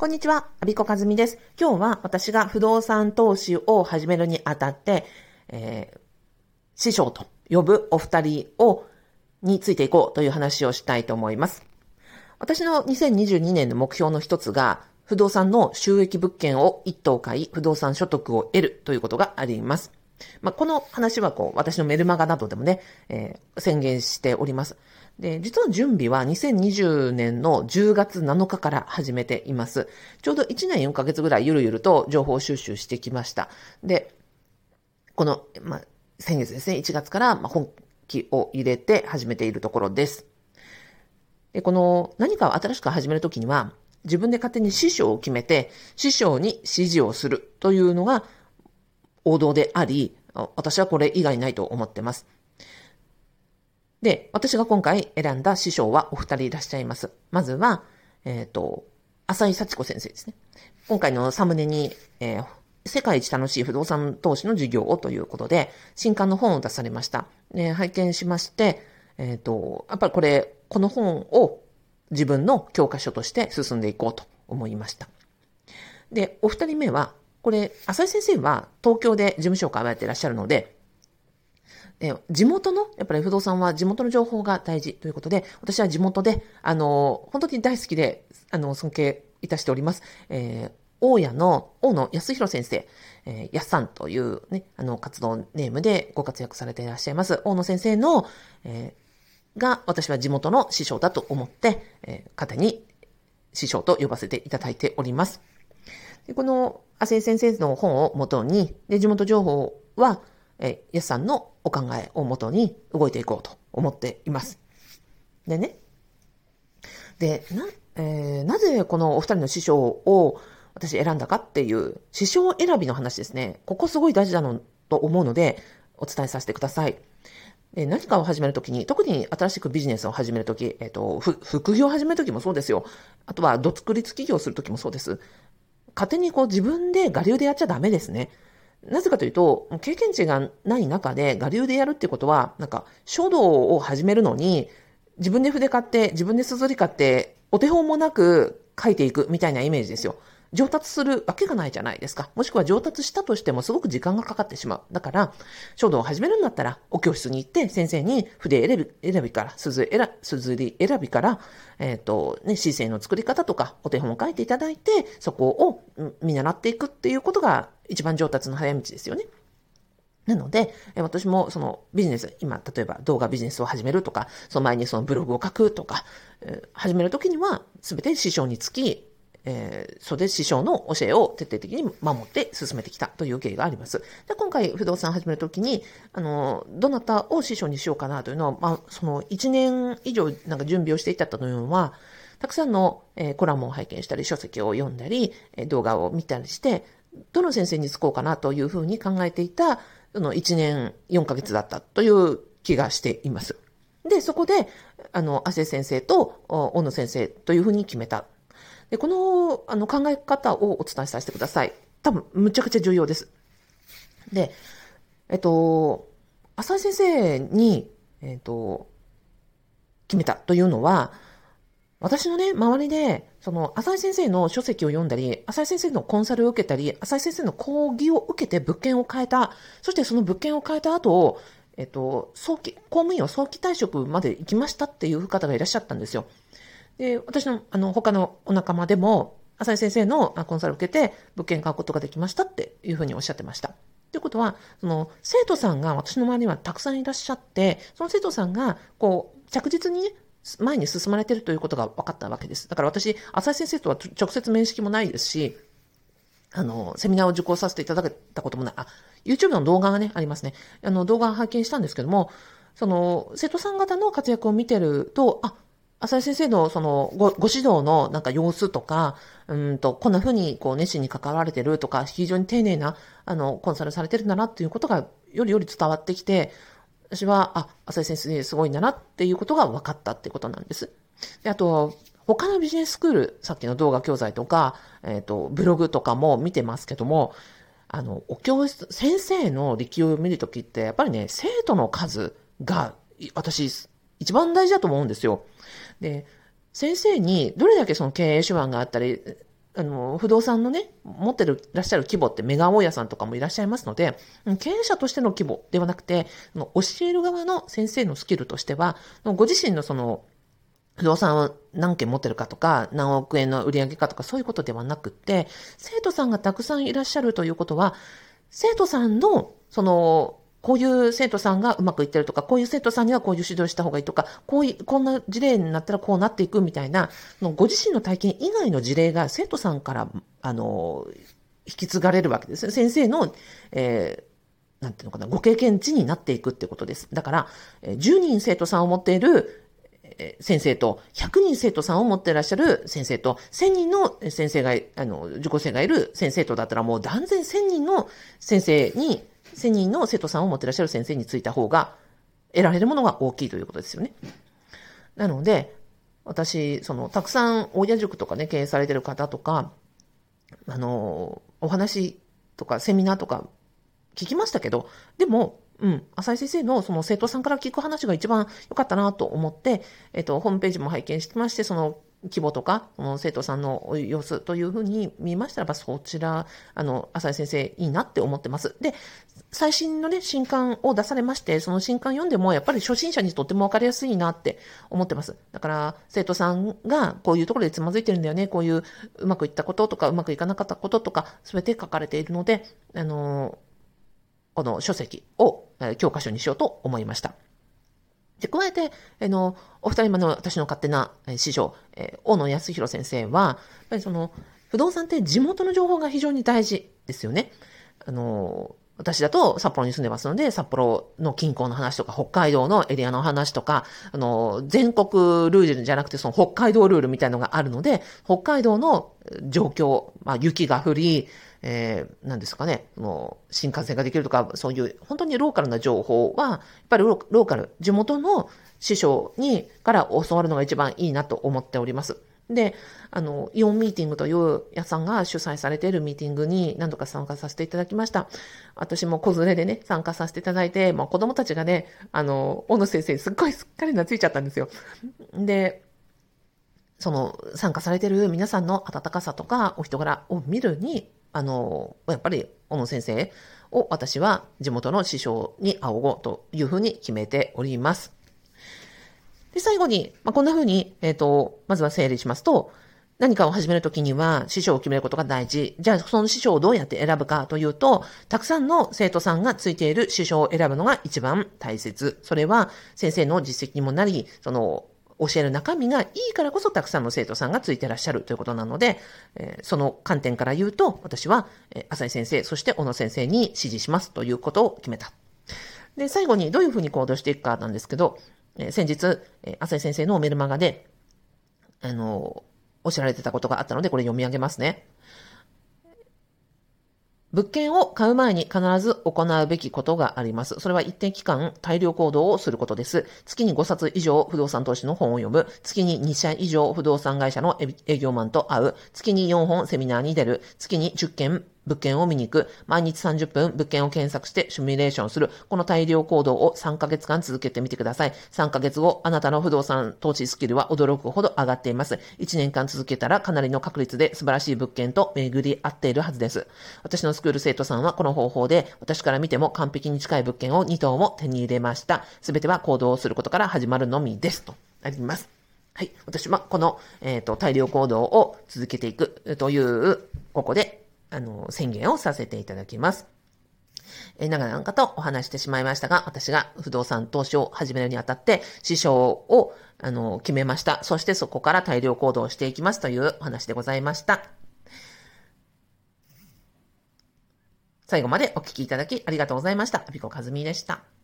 こんにちは、アビコカズミです。今日は私が不動産投資を始めるにあたって、えー、師匠と呼ぶお二人を、についていこうという話をしたいと思います。私の2022年の目標の一つが、不動産の収益物件を一棟買い、不動産所得を得るということがあります。まあ、この話はこう、私のメルマガなどでもね、えー、宣言しております。で、実は準備は2020年の10月7日から始めています。ちょうど1年4ヶ月ぐらいゆるゆると情報収集してきました。で、この、まあ、先月ですね、1月から本気を入れて始めているところです。で、この何かを新しく始めるときには、自分で勝手に師匠を決めて、師匠に指示をするというのが王道であり、私はこれ以外ないと思ってます。で、私が今回選んだ師匠はお二人いらっしゃいます。まずは、えっ、ー、と、浅井幸子先生ですね。今回のサムネに、えー、世界一楽しい不動産投資の授業をということで、新刊の本を出されました。ね、拝見しまして、えっ、ー、と、やっぱりこれ、この本を自分の教科書として進んでいこうと思いました。で、お二人目は、これ、浅井先生は東京で事務所を構えていらっしゃるので、え地元の、やっぱり不動産は地元の情報が大事ということで、私は地元で、あの、本当に大好きで、あの、尊敬いたしております。えー、大家の大野康弘先生、えー、やっさんというね、あの、活動ネームでご活躍されていらっしゃいます。大野先生の、えー、が、私は地元の師匠だと思って、えー、方に師匠と呼ばせていただいております。でこの、浅井先生の本をもとに、で、地元情報は、えー、やさんのお考えをもとに動いていこうと思っています。でね。で、な、えー、なぜこのお二人の師匠を私選んだかっていう師匠選びの話ですね。ここすごい大事だのと思うのでお伝えさせてください。で何かを始めるときに、特に新しくビジネスを始めるとき、えっ、ー、と、副業を始めるときもそうですよ。あとは、独立企業するときもそうです。勝手にこう自分で我流でやっちゃダメですね。なぜかというと、経験値がない中で我流でやるってことは、なんか書道を始めるのに、自分で筆買って、自分で硯買って、お手本もなく書いていくみたいなイメージですよ。上達するわけがないじゃないですか。もしくは上達したとしてもすごく時間がかかってしまう。だから、書道を始めるんだったら、お教室に行って先生に筆選び、選びから、鈴選、鈴り選びから、えっ、ー、と、ね、姿勢の作り方とか、お手本を書いていただいて、そこを見習っていくっていうことが一番上達の早道ですよね。なので、私もそのビジネス、今、例えば動画ビジネスを始めるとか、その前にそのブログを書くとか、始めるときには、すべて師匠につき、えー、それで師匠の教えを徹底的に守って進めてきたという経緯があります。で、今回不動産始めるときに、あの、どなたを師匠にしようかなというのは、まあ、その1年以上なんか準備をしていたというのは、たくさんの、えー、コラムを拝見したり、書籍を読んだり、えー、動画を見たりして、どの先生に就こうかなというふうに考えていた、その1年4ヶ月だったという気がしています。で、そこで、あの、亜生先生と小野先生というふうに決めたで、この、あの、考え方をお伝えさせてください。多分、むちゃくちゃ重要です。で、えっと、浅井先生に、えっと、決めたというのは、私のね、周りで、その、浅井先生の書籍を読んだり、浅井先生のコンサルを受けたり、浅井先生の講義を受けて物件を変えた、そしてその物件を変えた後、えっと、早期、公務員を早期退職まで行きましたっていう方がいらっしゃったんですよ。で、私の、あの、他のお仲間でも、浅井先生のコンサルを受けて、物件買うことができましたっていうふうにおっしゃってました。ということは、その、生徒さんが私の周りにはたくさんいらっしゃって、その生徒さんが、こう、着実に前に進まれてるということが分かったわけです。だから私、浅井先生とは直接面識もないですし、あの、セミナーを受講させていただいたこともない。あ、YouTube の動画がね、ありますね。あの、動画を拝見したんですけども、その、生徒さん方の活躍を見てると、あ、浅井先生のそのごご指導のなんか様子とか、うんと、こんな風にこう熱心に関われてるとか、非常に丁寧なあのコンサルされてるんだなっていうことがよりより伝わってきて、私は、あ、浅井先生すごいんだなっていうことが分かったっていうことなんです。で、あと、他のビジネススクール、さっきの動画教材とか、えっ、ー、と、ブログとかも見てますけども、あの、お教室、先生の力を見るときって、やっぱりね、生徒の数が、私、一番大事だと思うんですよ。で、先生にどれだけその経営手腕があったり、あの、不動産のね、持ってる、いらっしゃる規模ってメガ大家さんとかもいらっしゃいますので、経営者としての規模ではなくて、教える側の先生のスキルとしては、ご自身のその、不動産を何件持ってるかとか、何億円の売り上げかとか、そういうことではなくって、生徒さんがたくさんいらっしゃるということは、生徒さんの、その、こういう生徒さんがうまくいってるとか、こういう生徒さんにはこういう指導した方がいいとか、こういう、こんな事例になったらこうなっていくみたいな、ご自身の体験以外の事例が生徒さんから、あの、引き継がれるわけです先生の、えー、なんていうのかな、ご経験値になっていくってことです。だから、10人生徒さんを持っている先生と、100人生徒さんを持っていらっしゃる先生と、1000人の先生が、あの、受講生がいる先生とだったらもう断然1000人の先生に1000人の生徒さんを持ってらっしゃる先生についた方が、得られるものが大きいということですよね。なので、私、その、たくさん親塾とかね、経営されてる方とか、あの、お話とかセミナーとか聞きましたけど、でも、うん、浅井先生のその生徒さんから聞く話が一番良かったなと思って、えっと、ホームページも拝見してまして、その規模とか、この生徒さんの様子というふうに見ましたらば、そちら、あの、浅井先生いいなって思ってます。で、最新のね、新刊を出されまして、その新刊読んでも、やっぱり初心者にとってもわかりやすいなって思ってます。だから、生徒さんがこういうところでつまずいてるんだよね、こういううまくいったこととか、うまくいかなかったこととか、すべて書かれているので、あの、この書籍を教科書にしようと思いました。で、加えて、あの、お二人目の私の勝手な師匠、えー、大野康弘先生は、やっぱりその、不動産って地元の情報が非常に大事ですよね。あの、私だと札幌に住んでますので、札幌の近郊の話とか、北海道のエリアの話とか、あの、全国ルールじゃなくて、その北海道ルールみたいのがあるので、北海道の状況、まあ、雪が降り、えー、何ですかね、もう新幹線ができるとか、そういう本当にローカルな情報は、やっぱりローカル、地元の師匠に、から教わるのが一番いいなと思っております。で、あの、イオンミーティングという屋さんが主催されているミーティングに何度か参加させていただきました。私も子連れでね、参加させていただいて、もう子供たちがね、あの、小野先生すっごいすっかり懐いちゃったんですよ。で、その、参加されている皆さんの温かさとか、お人柄を見るに、あの、やっぱり、小野先生を私は地元の師匠に仰ごうというふうに決めております。で、最後に、まあ、こんなふうに、えっ、ー、と、まずは整理しますと、何かを始めるときには師匠を決めることが大事。じゃあ、その師匠をどうやって選ぶかというと、たくさんの生徒さんがついている師匠を選ぶのが一番大切。それは先生の実績にもなり、その教える中身がいいからこそたくさんの生徒さんがついてらっしゃるということなので、えー、その観点から言うと、私は、えー、浅井先生、そして小野先生に指示しますということを決めた。で、最後にどういうふうに行動していくかなんですけど、え、先日、え、浅井先生のメルマガで、あのおっしゃられてたことがあったので、これ読み上げますね。物件を買う前に必ず行うべきことがあります。それは一定期間大量行動をすることです。月に5冊以上不動産投資の本を読む。月に2社以上不動産会社の営業マンと会う。月に4本セミナーに出る。月に10件物件を見に行く。毎日30分物件を検索してシミュレーションする。この大量行動を3ヶ月間続けてみてください。3ヶ月後、あなたの不動産投資スキルは驚くほど上がっています。1年間続けたらかなりの確率で素晴らしい物件と巡り合っているはずです。私のスクール生徒さんはこの方法で私から見ても完璧に近い物件を2棟も手に入れました。すべては行動をすることから始まるのみです。とあります。はい。私はこの、えっ、ー、と、大量行動を続けていくという、ここであの、宣言をさせていただきます。え長々かとお話してしまいましたが、私が不動産投資を始めるにあたって、師匠を、あの、決めました。そしてそこから大量行動していきますというお話でございました。最後までお聞きいただきありがとうございました。アビコカズミでした。